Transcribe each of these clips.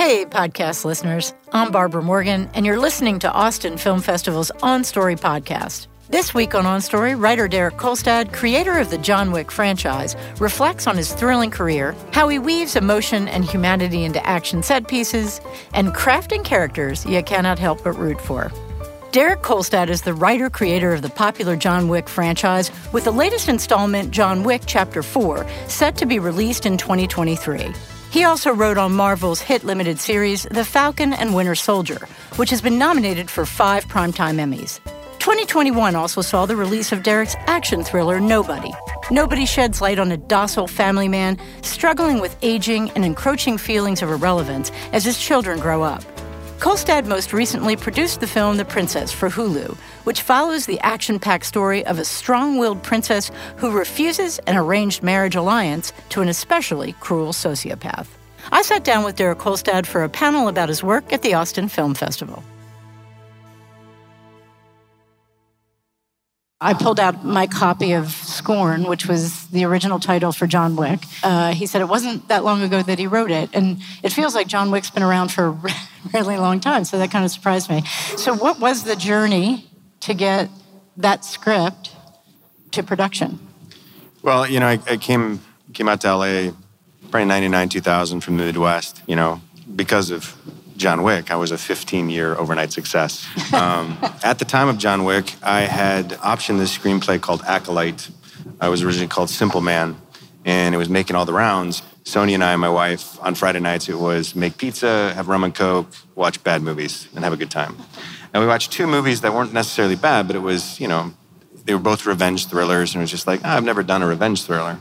Hey, podcast listeners. I'm Barbara Morgan, and you're listening to Austin Film Festival's On Story podcast. This week on On Story, writer Derek Kolstad, creator of the John Wick franchise, reflects on his thrilling career, how he weaves emotion and humanity into action set pieces, and crafting characters you cannot help but root for. Derek Kolstad is the writer creator of the popular John Wick franchise, with the latest installment, John Wick Chapter 4, set to be released in 2023. He also wrote on Marvel's hit limited series, The Falcon and Winter Soldier, which has been nominated for five Primetime Emmys. 2021 also saw the release of Derek's action thriller, Nobody. Nobody sheds light on a docile family man struggling with aging and encroaching feelings of irrelevance as his children grow up. Kolstad most recently produced the film The Princess for Hulu, which follows the action packed story of a strong willed princess who refuses an arranged marriage alliance to an especially cruel sociopath. I sat down with Derek Kolstad for a panel about his work at the Austin Film Festival. I pulled out my copy of Scorn, which was the original title for John Wick. Uh, he said it wasn't that long ago that he wrote it, and it feels like John Wick's been around for a really long time, so that kind of surprised me. So, what was the journey to get that script to production? Well, you know, I, I came came out to LA probably 99, 2000 from the Midwest, you know, because of John Wick, I was a 15 year overnight success. Um, at the time of John Wick, I had optioned this screenplay called Acolyte. I was originally called Simple Man, and it was making all the rounds. Sonia and I, and my wife, on Friday nights, it was make pizza, have rum and coke, watch bad movies, and have a good time. And we watched two movies that weren't necessarily bad, but it was, you know, they were both revenge thrillers, and it was just like, oh, I've never done a revenge thriller.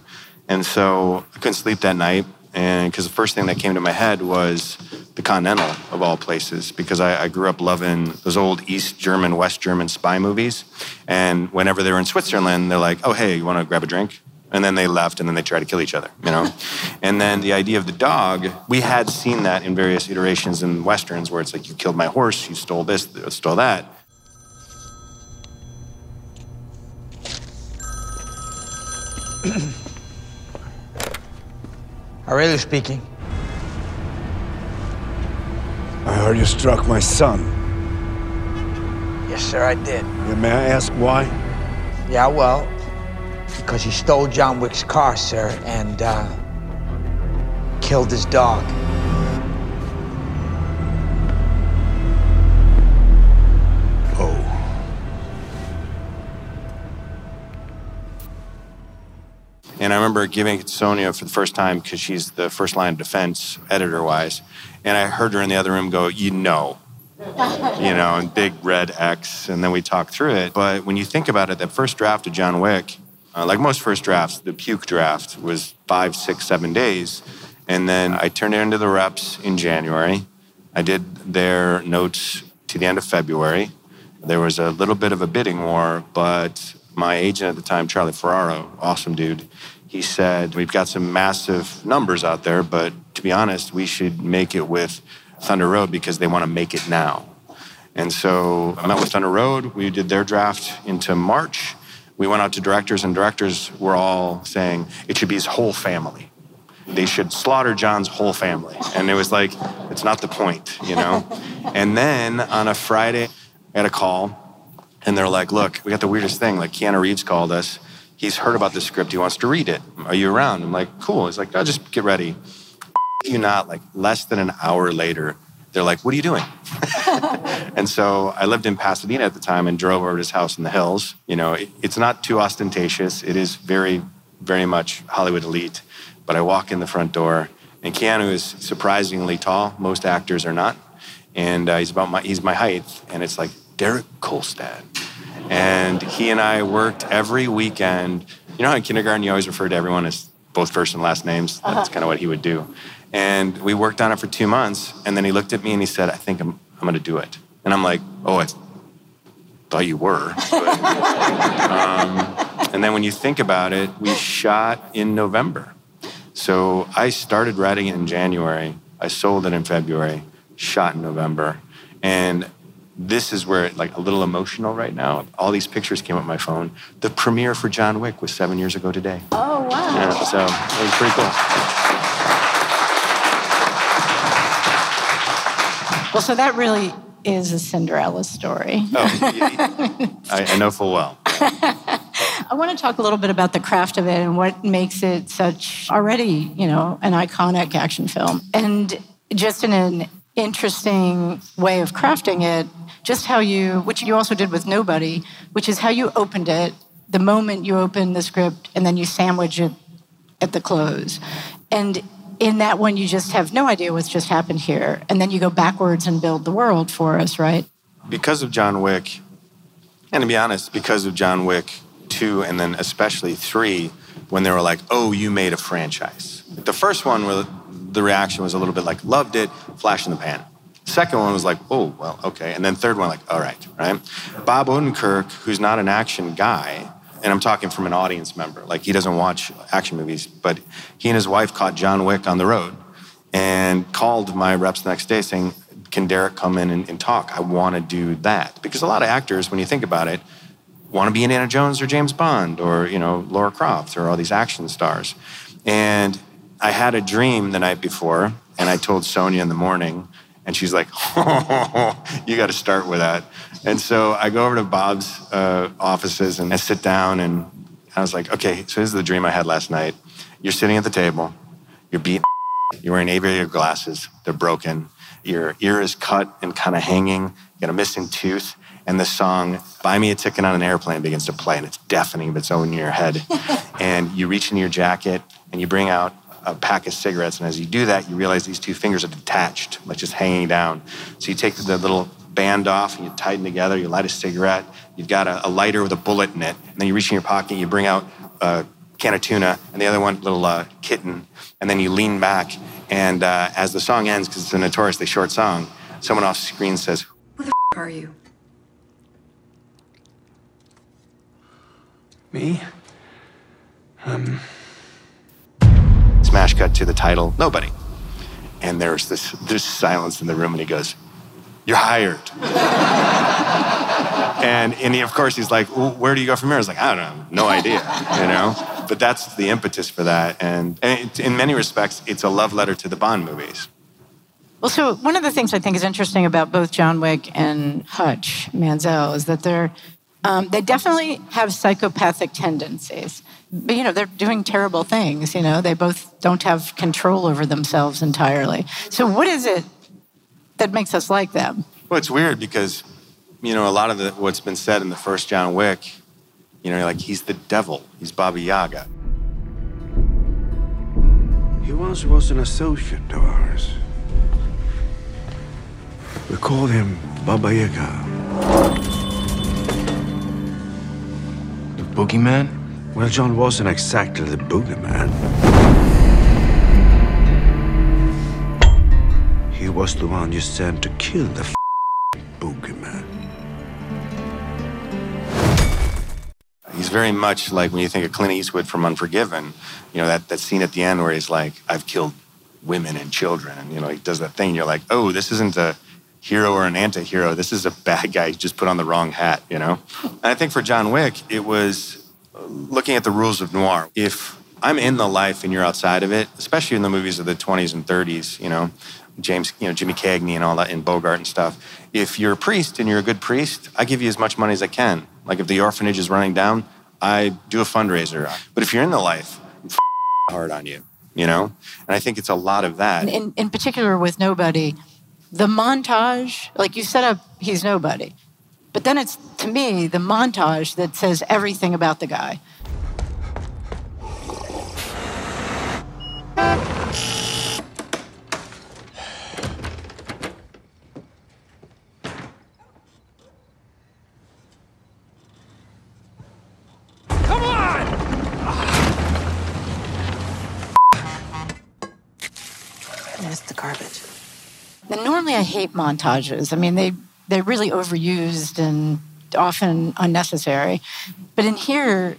And so I couldn't sleep that night. And because the first thing that came to my head was the Continental, of all places, because I, I, grew up loving those old East German, West German spy movies. And whenever they were in Switzerland, they're like, oh, hey, you want to grab a drink? And then they left and then they tried to kill each other, you know? and then the idea of the dog, we had seen that in various iterations in Westerns where it's like, you killed my horse, you stole this, stole that. Aurelio speaking. I heard you struck my son. Yes, sir, I did. And may I ask why? Yeah, well, because he stole John Wick's car, sir, and uh, killed his dog. Remember giving it to Sonia for the first time because she's the first line of defense editor wise. And I heard her in the other room go, You know, you know, and big red X. And then we talked through it. But when you think about it, that first draft of John Wick, uh, like most first drafts, the puke draft was five, six, seven days. And then I turned it into the reps in January. I did their notes to the end of February. There was a little bit of a bidding war, but my agent at the time, Charlie Ferraro, awesome dude, he said, We've got some massive numbers out there, but to be honest, we should make it with Thunder Road because they want to make it now. And so I met with Thunder Road. We did their draft into March. We went out to directors, and directors were all saying it should be his whole family. They should slaughter John's whole family. And it was like, it's not the point, you know? and then on a Friday, I had a call and they're like, look, we got the weirdest thing. Like Keanu Reeves called us. He's heard about the script. He wants to read it. Are you around? I'm like, cool. He's like, I'll just get ready. You not like less than an hour later, they're like, what are you doing? and so I lived in Pasadena at the time and drove over to his house in the hills. You know, it, it's not too ostentatious. It is very, very much Hollywood elite. But I walk in the front door and Keanu is surprisingly tall. Most actors are not. And uh, he's about my, he's my height. And it's like, Derek Kolstad. And he and I worked every weekend. You know how in kindergarten you always refer to everyone as both first and last names? That's uh-huh. kind of what he would do. And we worked on it for two months. And then he looked at me and he said, I think I'm, I'm going to do it. And I'm like, oh, I thought you were. But, um, and then when you think about it, we shot in November. So I started writing it in January. I sold it in February, shot in November. And this is where like a little emotional right now. All these pictures came up my phone. The premiere for John Wick was seven years ago today. Oh wow! Yeah, so it was pretty cool. Well, so that really is a Cinderella story. Oh, I, I know full well. I want to talk a little bit about the craft of it and what makes it such already, you know, an iconic action film. And just in an interesting way of crafting it, just how you, which you also did with Nobody, which is how you opened it the moment you open the script and then you sandwich it at the close. And in that one, you just have no idea what's just happened here. And then you go backwards and build the world for us, right? Because of John Wick, and to be honest, because of John Wick 2 and then especially 3, when they were like, oh, you made a franchise. The first one, the reaction was a little bit like, loved it, flash in the pan. Second one was like, oh, well, okay. And then third one, like, all right, right? Bob Odenkirk, who's not an action guy, and I'm talking from an audience member, like he doesn't watch action movies, but he and his wife caught John Wick on the road and called my reps the next day saying, can Derek come in and, and talk? I want to do that. Because a lot of actors, when you think about it, want to be Indiana Jones or James Bond or, you know, Laura Croft or all these action stars. And I had a dream the night before, and I told Sonia in the morning, and she's like, oh, you got to start with that. And so I go over to Bob's uh, offices and I sit down, and I was like, okay, so this is the dream I had last night. You're sitting at the table, you're beating, you're wearing aviator glasses, they're broken, your ear is cut and kind of hanging, you got a missing tooth, and the song Buy Me a Ticket on an Airplane begins to play, and it's deafening, but it's own in your head. and you reach into your jacket and you bring out a pack of cigarettes. And as you do that, you realize these two fingers are detached, like just hanging down. So you take the little band off and you tighten together, you light a cigarette, you've got a, a lighter with a bullet in it, and then you reach in your pocket, you bring out a can of tuna, and the other one, little uh, kitten, and then you lean back. And uh, as the song ends, because it's a notoriously short song, someone off screen says, Who the f- are you? Me? Um. Smash cut to the title, Nobody. And there's this there's silence in the room, and he goes, You're hired. and and he, of course he's like, well, Where do you go from here? I was like, I don't know, no idea, you know. But that's the impetus for that, and, and it, in many respects, it's a love letter to the Bond movies. Well, so one of the things I think is interesting about both John Wick and Hutch Mansell is that they're um, they definitely have psychopathic tendencies. But, you know, they're doing terrible things. You know, they both don't have control over themselves entirely. So, what is it that makes us like them? Well, it's weird because, you know, a lot of the, what's been said in the first John Wick, you know, like he's the devil, he's Baba Yaga. He once was an associate of ours. We called him Baba Yaga. Boogeyman? Well, John wasn't exactly the boogeyman. He was the one you sent to kill the f- boogeyman. He's very much like when you think of Clint Eastwood from Unforgiven, you know, that, that scene at the end where he's like, I've killed women and children. And, you know, he does that thing. You're like, oh, this isn't a hero or an anti hero. This is a bad guy. Just put on the wrong hat, you know? And I think for John Wick, it was looking at the rules of noir. If I'm in the life and you're outside of it, especially in the movies of the 20s and 30s, you know, James, you know, Jimmy Cagney and all that, and Bogart and stuff. If you're a priest and you're a good priest, I give you as much money as I can. Like if the orphanage is running down, I do a fundraiser. But if you're in the life, I'm hard on you, you know? And I think it's a lot of that. In, in particular with Nobody, the montage, like you set up, he's nobody. But then it's, to me, the montage that says everything about the guy. Montages. I mean, they, they're really overused and often unnecessary. But in here,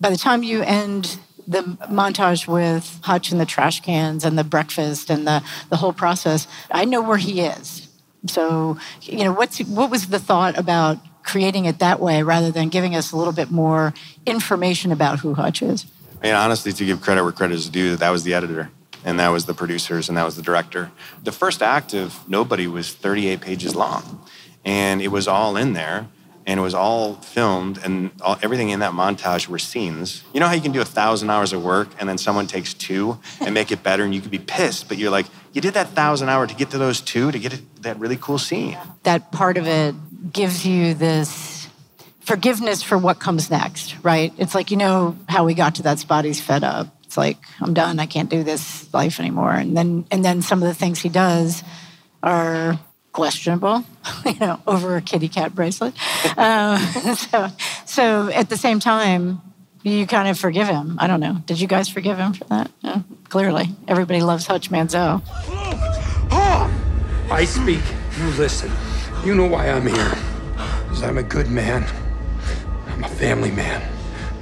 by the time you end the montage with Hutch and the trash cans and the breakfast and the, the whole process, I know where he is. So, you know, what's, what was the thought about creating it that way rather than giving us a little bit more information about who Hutch is? I mean, honestly, to give credit where credit is due, that was the editor. And that was the producers, and that was the director. The first act of Nobody was 38 pages long, and it was all in there and it was all filmed and all, everything in that montage were scenes. You know how you can do a thousand hours of work and then someone takes two and make it better and you could be pissed but you're like you did that thousand hour to get to those two to get that really cool scene. That part of it gives you this forgiveness for what comes next right? It's like you know how we got to that spot he's fed up it's like i'm done i can't do this life anymore and then and then some of the things he does are questionable, you know, over a kitty cat bracelet. um, so, so at the same time, you kind of forgive him. I don't know. Did you guys forgive him for that? Yeah, clearly, everybody loves Hutch Mansell. I speak, you listen. You know why I'm here. Because I'm a good man. I'm a family man.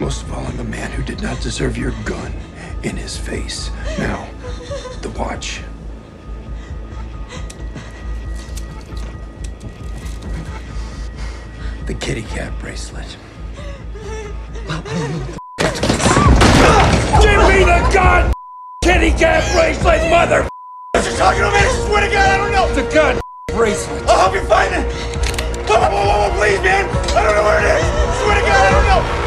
Most of all, I'm a man who did not deserve your gun in his face. Now, the watch. The kitty cat bracelet. Give me the gun! Kitty cat bracelet, mother! What you talking about, man? I swear to God, I don't know. The gun bracelet. I'll help you find it. Whoa, whoa, whoa, whoa, please, man. I don't know where it is. I swear to God, I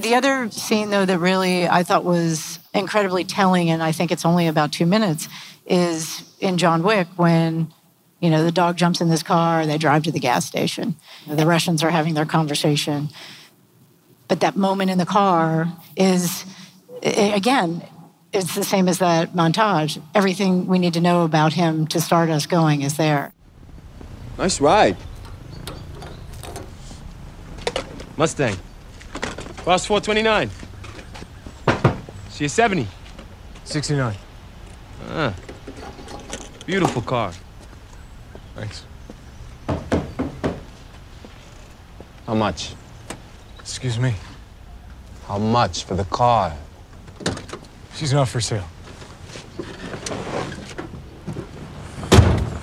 The other scene, though, that really I thought was incredibly telling, and I think it's only about two minutes, is in John Wick when you know, the dog jumps in this car, they drive to the gas station. The Russians are having their conversation. But that moment in the car is, again, it's the same as that montage. Everything we need to know about him to start us going is there. Nice ride. Mustang. Boss 429. See you 70. 69. Ah. Beautiful car. Thanks. How much? Excuse me. How much for the car? She's not for sale.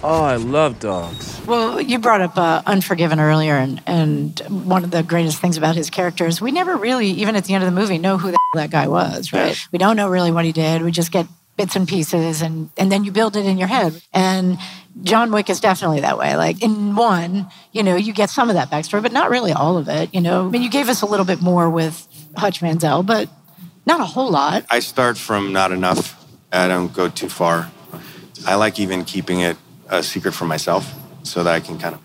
Oh, I love dogs. Well, you brought up uh, Unforgiven earlier, and, and one of the greatest things about his character is we never really, even at the end of the movie, know who the that guy was, right? Yeah. We don't know really what he did. We just get bits and pieces, and, and then you build it in your head. And John Wick is definitely that way. Like in one, you know, you get some of that backstory, but not really all of it. You know, I mean, you gave us a little bit more with Hutch Mansell, but not a whole lot. I start from not enough. I don't go too far. I like even keeping it a secret for myself so that I can kind of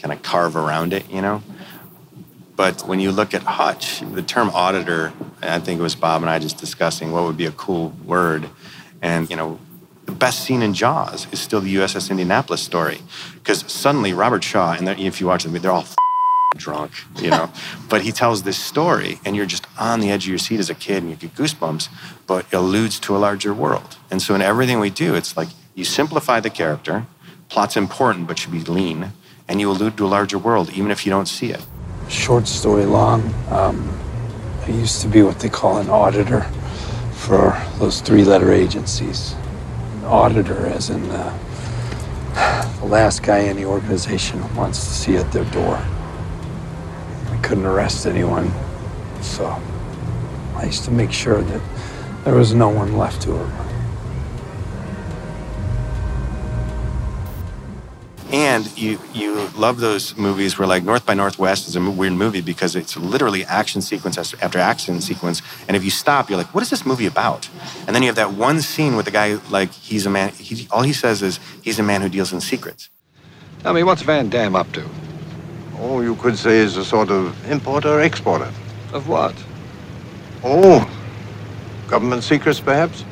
kind of carve around it, you know. But when you look at Hutch, the term auditor, I think it was Bob and I just discussing what would be a cool word. And, you know, the best scene in Jaws is still the USS Indianapolis story. Because suddenly Robert Shaw, and if you watch them, they're all drunk, you know. but he tells this story, and you're just on the edge of your seat as a kid, and you get goosebumps, but it alludes to a larger world. And so in everything we do, it's like you simplify the character, plot's important, but should be lean, and you allude to a larger world, even if you don't see it. Short story long, um, I used to be what they call an auditor for those three letter agencies auditor, as in uh, the last guy the organization wants to see at their door. I couldn't arrest anyone, so I used to make sure that there was no one left to him. And you you love those movies where like North by Northwest is a weird movie because it's literally action sequence after action sequence. And if you stop, you're like, what is this movie about? And then you have that one scene with the guy like he's a man. He, all he says is he's a man who deals in secrets. Tell me, what's Vandamm up to? Oh, you could say he's a sort of importer exporter. Of what? Oh, government secrets, perhaps.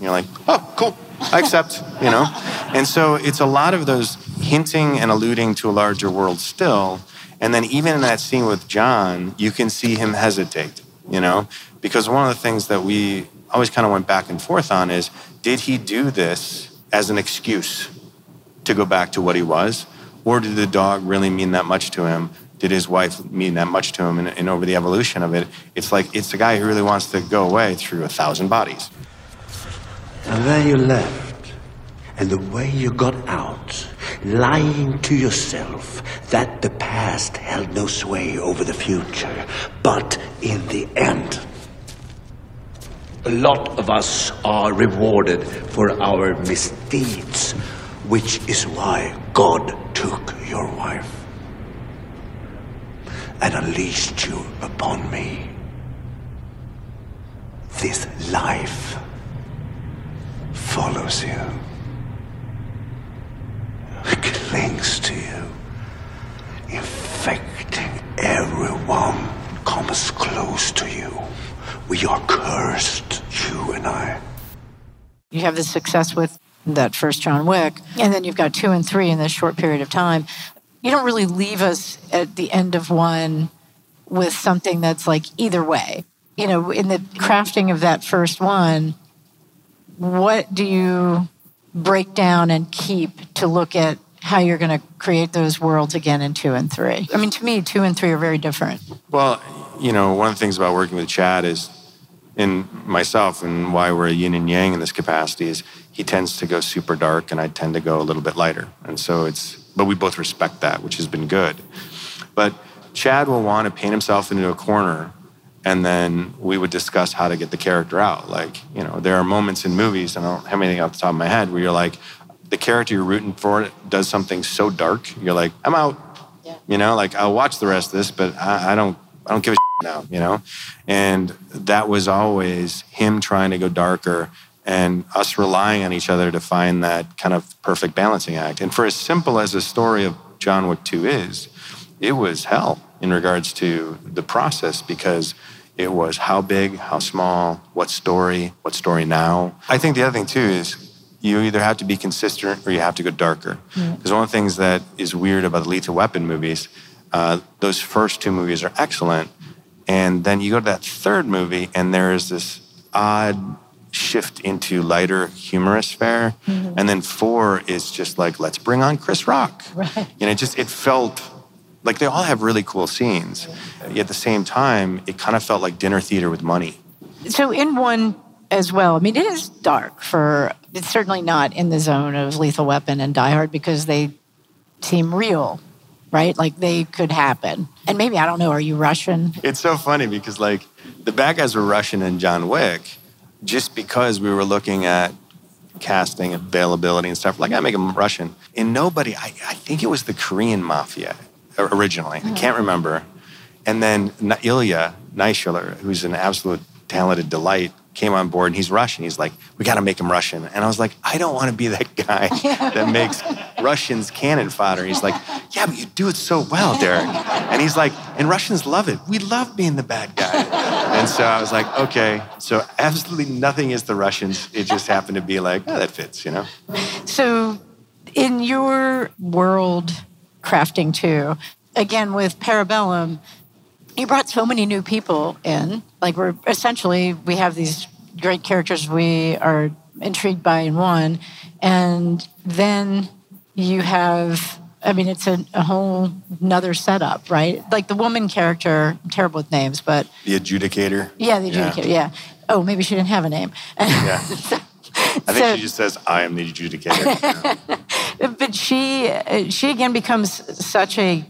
You're like, oh, cool. I accept, you know? And so it's a lot of those hinting and alluding to a larger world still. And then even in that scene with John, you can see him hesitate, you know? Because one of the things that we always kind of went back and forth on is did he do this as an excuse to go back to what he was? Or did the dog really mean that much to him? Did his wife mean that much to him? And, and over the evolution of it, it's like it's the guy who really wants to go away through a thousand bodies. And there you left. And the way you got out, lying to yourself that the past held no sway over the future. But in the end, A lot of us are rewarded for our misdeeds, which is why God took your wife and unleashed you upon me. This life follows you, clings to you, infecting everyone comes close to you. We are cursed, you and I. You have the success with that first John Wick, and then you've got two and three in this short period of time. You don't really leave us at the end of one with something that's like either way. You know, in the crafting of that first one, what do you break down and keep to look at how you're going to create those worlds again in two and three? I mean, to me, two and three are very different. Well, you know, one of the things about working with Chad is, in myself, and why we're a yin and yang in this capacity is he tends to go super dark, and I tend to go a little bit lighter, and so it's. But we both respect that, which has been good. But Chad will want to paint himself into a corner, and then we would discuss how to get the character out. Like, you know, there are moments in movies, and I don't have anything off the top of my head, where you're like, the character you're rooting for does something so dark, you're like, I'm out. Yeah. You know, like I'll watch the rest of this, but I, I don't I don't give a shit now, you know? And that was always him trying to go darker and us relying on each other to find that kind of perfect balancing act. And for as simple as the story of John Wick 2 is, it was hell in regards to the process because it was how big, how small, what story, what story now. I think the other thing too is you either have to be consistent or you have to go darker. Because one of the things that is weird about the Lethal Weapon movies uh, those first two movies are excellent. And then you go to that third movie, and there is this odd shift into lighter, humorous fare. Mm-hmm. And then four is just like, let's bring on Chris Rock. Right. And it just, it felt like they all have really cool scenes. Yet at the same time, it kind of felt like dinner theater with money. So in one as well, I mean, it is dark for, it's certainly not in the zone of Lethal Weapon and Die Hard because they seem real right? Like they could happen. And maybe, I don't know, are you Russian? It's so funny because, like, the bad guys were Russian in John Wick just because we were looking at casting availability and stuff. Like, I make them Russian. And nobody, I, I think it was the Korean mafia originally. Mm-hmm. I can't remember. And then Ilya Naishuller, who's an absolute talented delight, came on board and he's Russian. He's like, we got to make him Russian. And I was like, I don't want to be that guy that makes Russians cannon fodder. He's like, yeah, but you do it so well, Derek. And he's like, and Russians love it. We love being the bad guy. And so I was like, okay. So absolutely nothing is the Russians. It just happened to be like, oh, that fits, you know? So in your world crafting too, again with Parabellum, you brought so many new people in. Like we're essentially we have these great characters we are intrigued by in one, and then you have. I mean, it's a, a whole another setup, right? Like the woman character, I'm terrible with names, but the adjudicator. Yeah, the adjudicator. Yeah. yeah. Oh, maybe she didn't have a name. Yeah. I think so, she just says, "I am the adjudicator." but she, she again becomes such a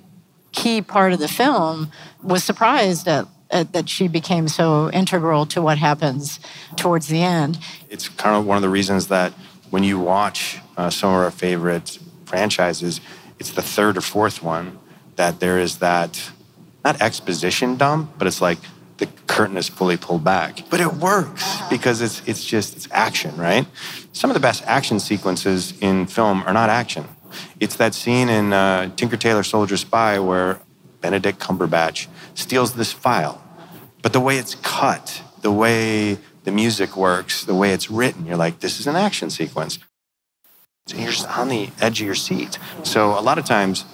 key part of the film was surprised at, at, that she became so integral to what happens towards the end. It's kind of one of the reasons that when you watch uh, some of our favorite franchises, it's the third or fourth one that there is that not exposition dump, but it's like the curtain is fully pulled back. But it works because it's it's just it's action, right? Some of the best action sequences in film are not action. It's that scene in uh, Tinker Tailor Soldier Spy where Benedict Cumberbatch steals this file. But the way it's cut, the way the music works, the way it's written, you're like, this is an action sequence. And you're just on the edge of your seat. So a lot of times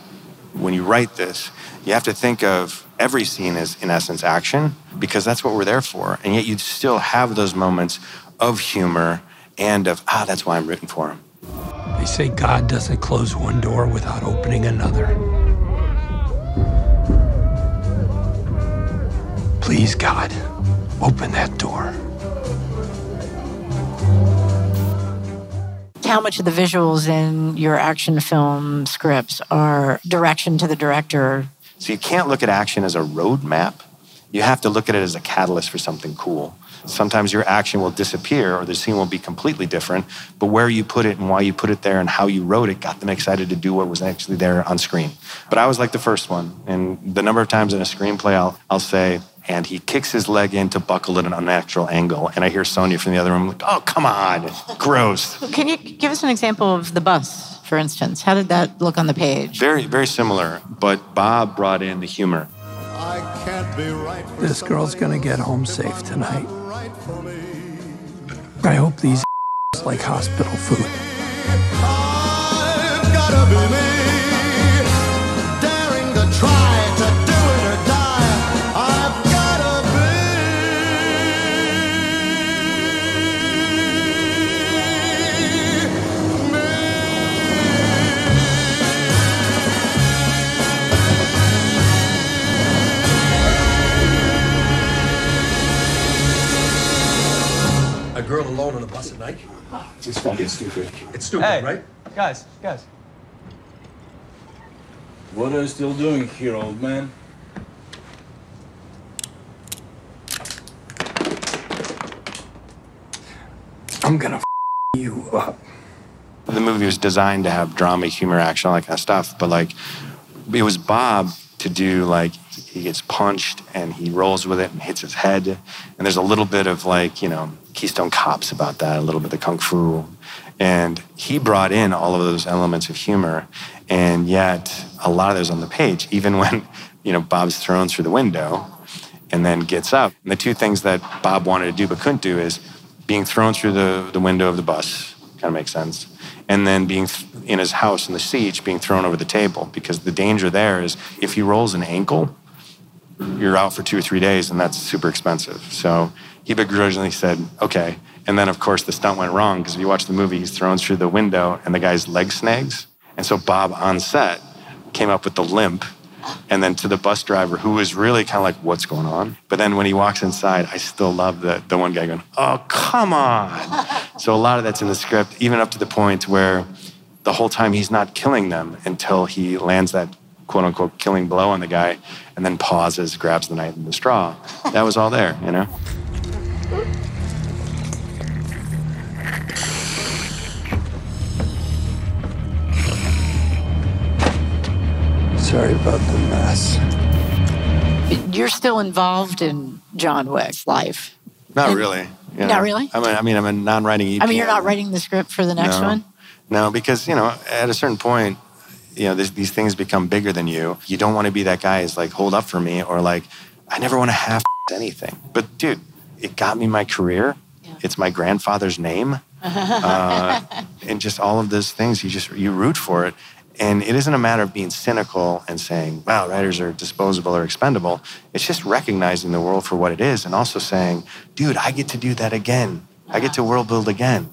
when you write this, you have to think of every scene as, in essence, action because that's what we're there for. And yet you still have those moments of humor and of, ah, that's why I'm rooting for him. They say God doesn't close one door without opening another. Please, God, open that door. How much of the visuals in your action film scripts are direction to the director? So you can't look at action as a roadmap. You have to look at it as a catalyst for something cool. Sometimes your action will disappear or the scene will be completely different, but where you put it and why you put it there and how you wrote it got them excited to do what was actually there on screen. But I was like the first one. And the number of times in a screenplay I'll, I'll say, and he kicks his leg in to buckle at an unnatural angle. And I hear Sonia from the other room, like, oh, come on, gross. Can you give us an example of the bus, for instance? How did that look on the page? Very, very similar, but Bob brought in the humor. This girl's gonna get home safe tonight. I hope these like hospital food. Stupid. Hey, right? Guys, guys. What are you still doing here, old man? I'm gonna f- you up. The movie was designed to have drama, humor, action, all that kind of stuff. But like, it was Bob to do like he gets punched and he rolls with it and hits his head. And there's a little bit of like, you know, Keystone Cops about that, a little bit of kung fu. And he brought in all of those elements of humor. And yet, a lot of those on the page, even when, you know, Bob's thrown through the window and then gets up. And the two things that Bob wanted to do but couldn't do is being thrown through the, the window of the bus, kind of makes sense. And then being th- in his house in the siege, being thrown over the table. Because the danger there is if he rolls an ankle, you're out for two or three days, and that's super expensive. So he begrudgingly said, okay. And then, of course, the stunt went wrong because if you watch the movie, he's thrown through the window and the guy's leg snags. And so Bob on set came up with the limp. And then to the bus driver, who was really kind of like, what's going on? But then when he walks inside, I still love the, the one guy going, oh, come on. so a lot of that's in the script, even up to the point where the whole time he's not killing them until he lands that quote unquote killing blow on the guy and then pauses, grabs the knife and the straw. That was all there, you know? Sorry about the mess. You're still involved in John Wick's life. Not really. you Not really? I mean, I mean, I'm a non-writing EP. I mean, you're not writing the script for the next no. one? No, because you know, at a certain point, you know, these, these things become bigger than you. You don't want to be that guy who's like, hold up for me, or like, I never want to have anything. But dude, it got me my career. It's my grandfather's name, uh, and just all of those things. You just you root for it, and it isn't a matter of being cynical and saying, "Wow, writers are disposable or expendable." It's just recognizing the world for what it is, and also saying, "Dude, I get to do that again. I get to world build again."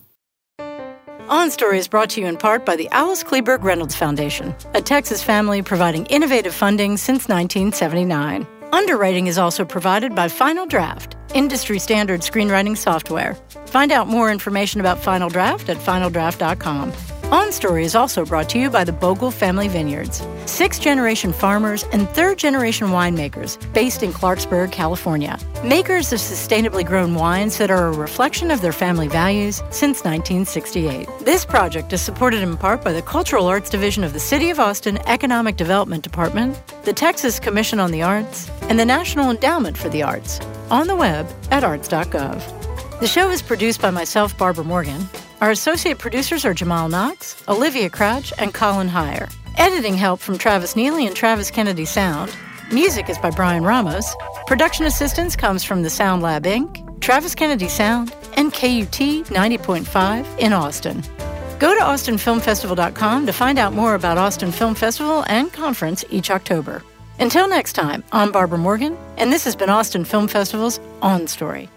On Story is brought to you in part by the Alice Kleberg Reynolds Foundation, a Texas family providing innovative funding since 1979. Underwriting is also provided by Final Draft, industry standard screenwriting software. Find out more information about Final Draft at finaldraft.com. On Story is also brought to you by the Bogle Family Vineyards, sixth generation farmers and third generation winemakers based in Clarksburg, California. Makers of sustainably grown wines that are a reflection of their family values since 1968. This project is supported in part by the Cultural Arts Division of the City of Austin Economic Development Department, the Texas Commission on the Arts, and the National Endowment for the Arts on the web at arts.gov. The show is produced by myself, Barbara Morgan. Our associate producers are Jamal Knox, Olivia Crouch, and Colin Heyer. Editing help from Travis Neely and Travis Kennedy Sound. Music is by Brian Ramos. Production assistance comes from the Sound Lab Inc., Travis Kennedy Sound, and KUT 90.5 in Austin. Go to austinfilmfestival.com to find out more about Austin Film Festival and conference each October. Until next time, I'm Barbara Morgan, and this has been Austin Film Festival's On Story.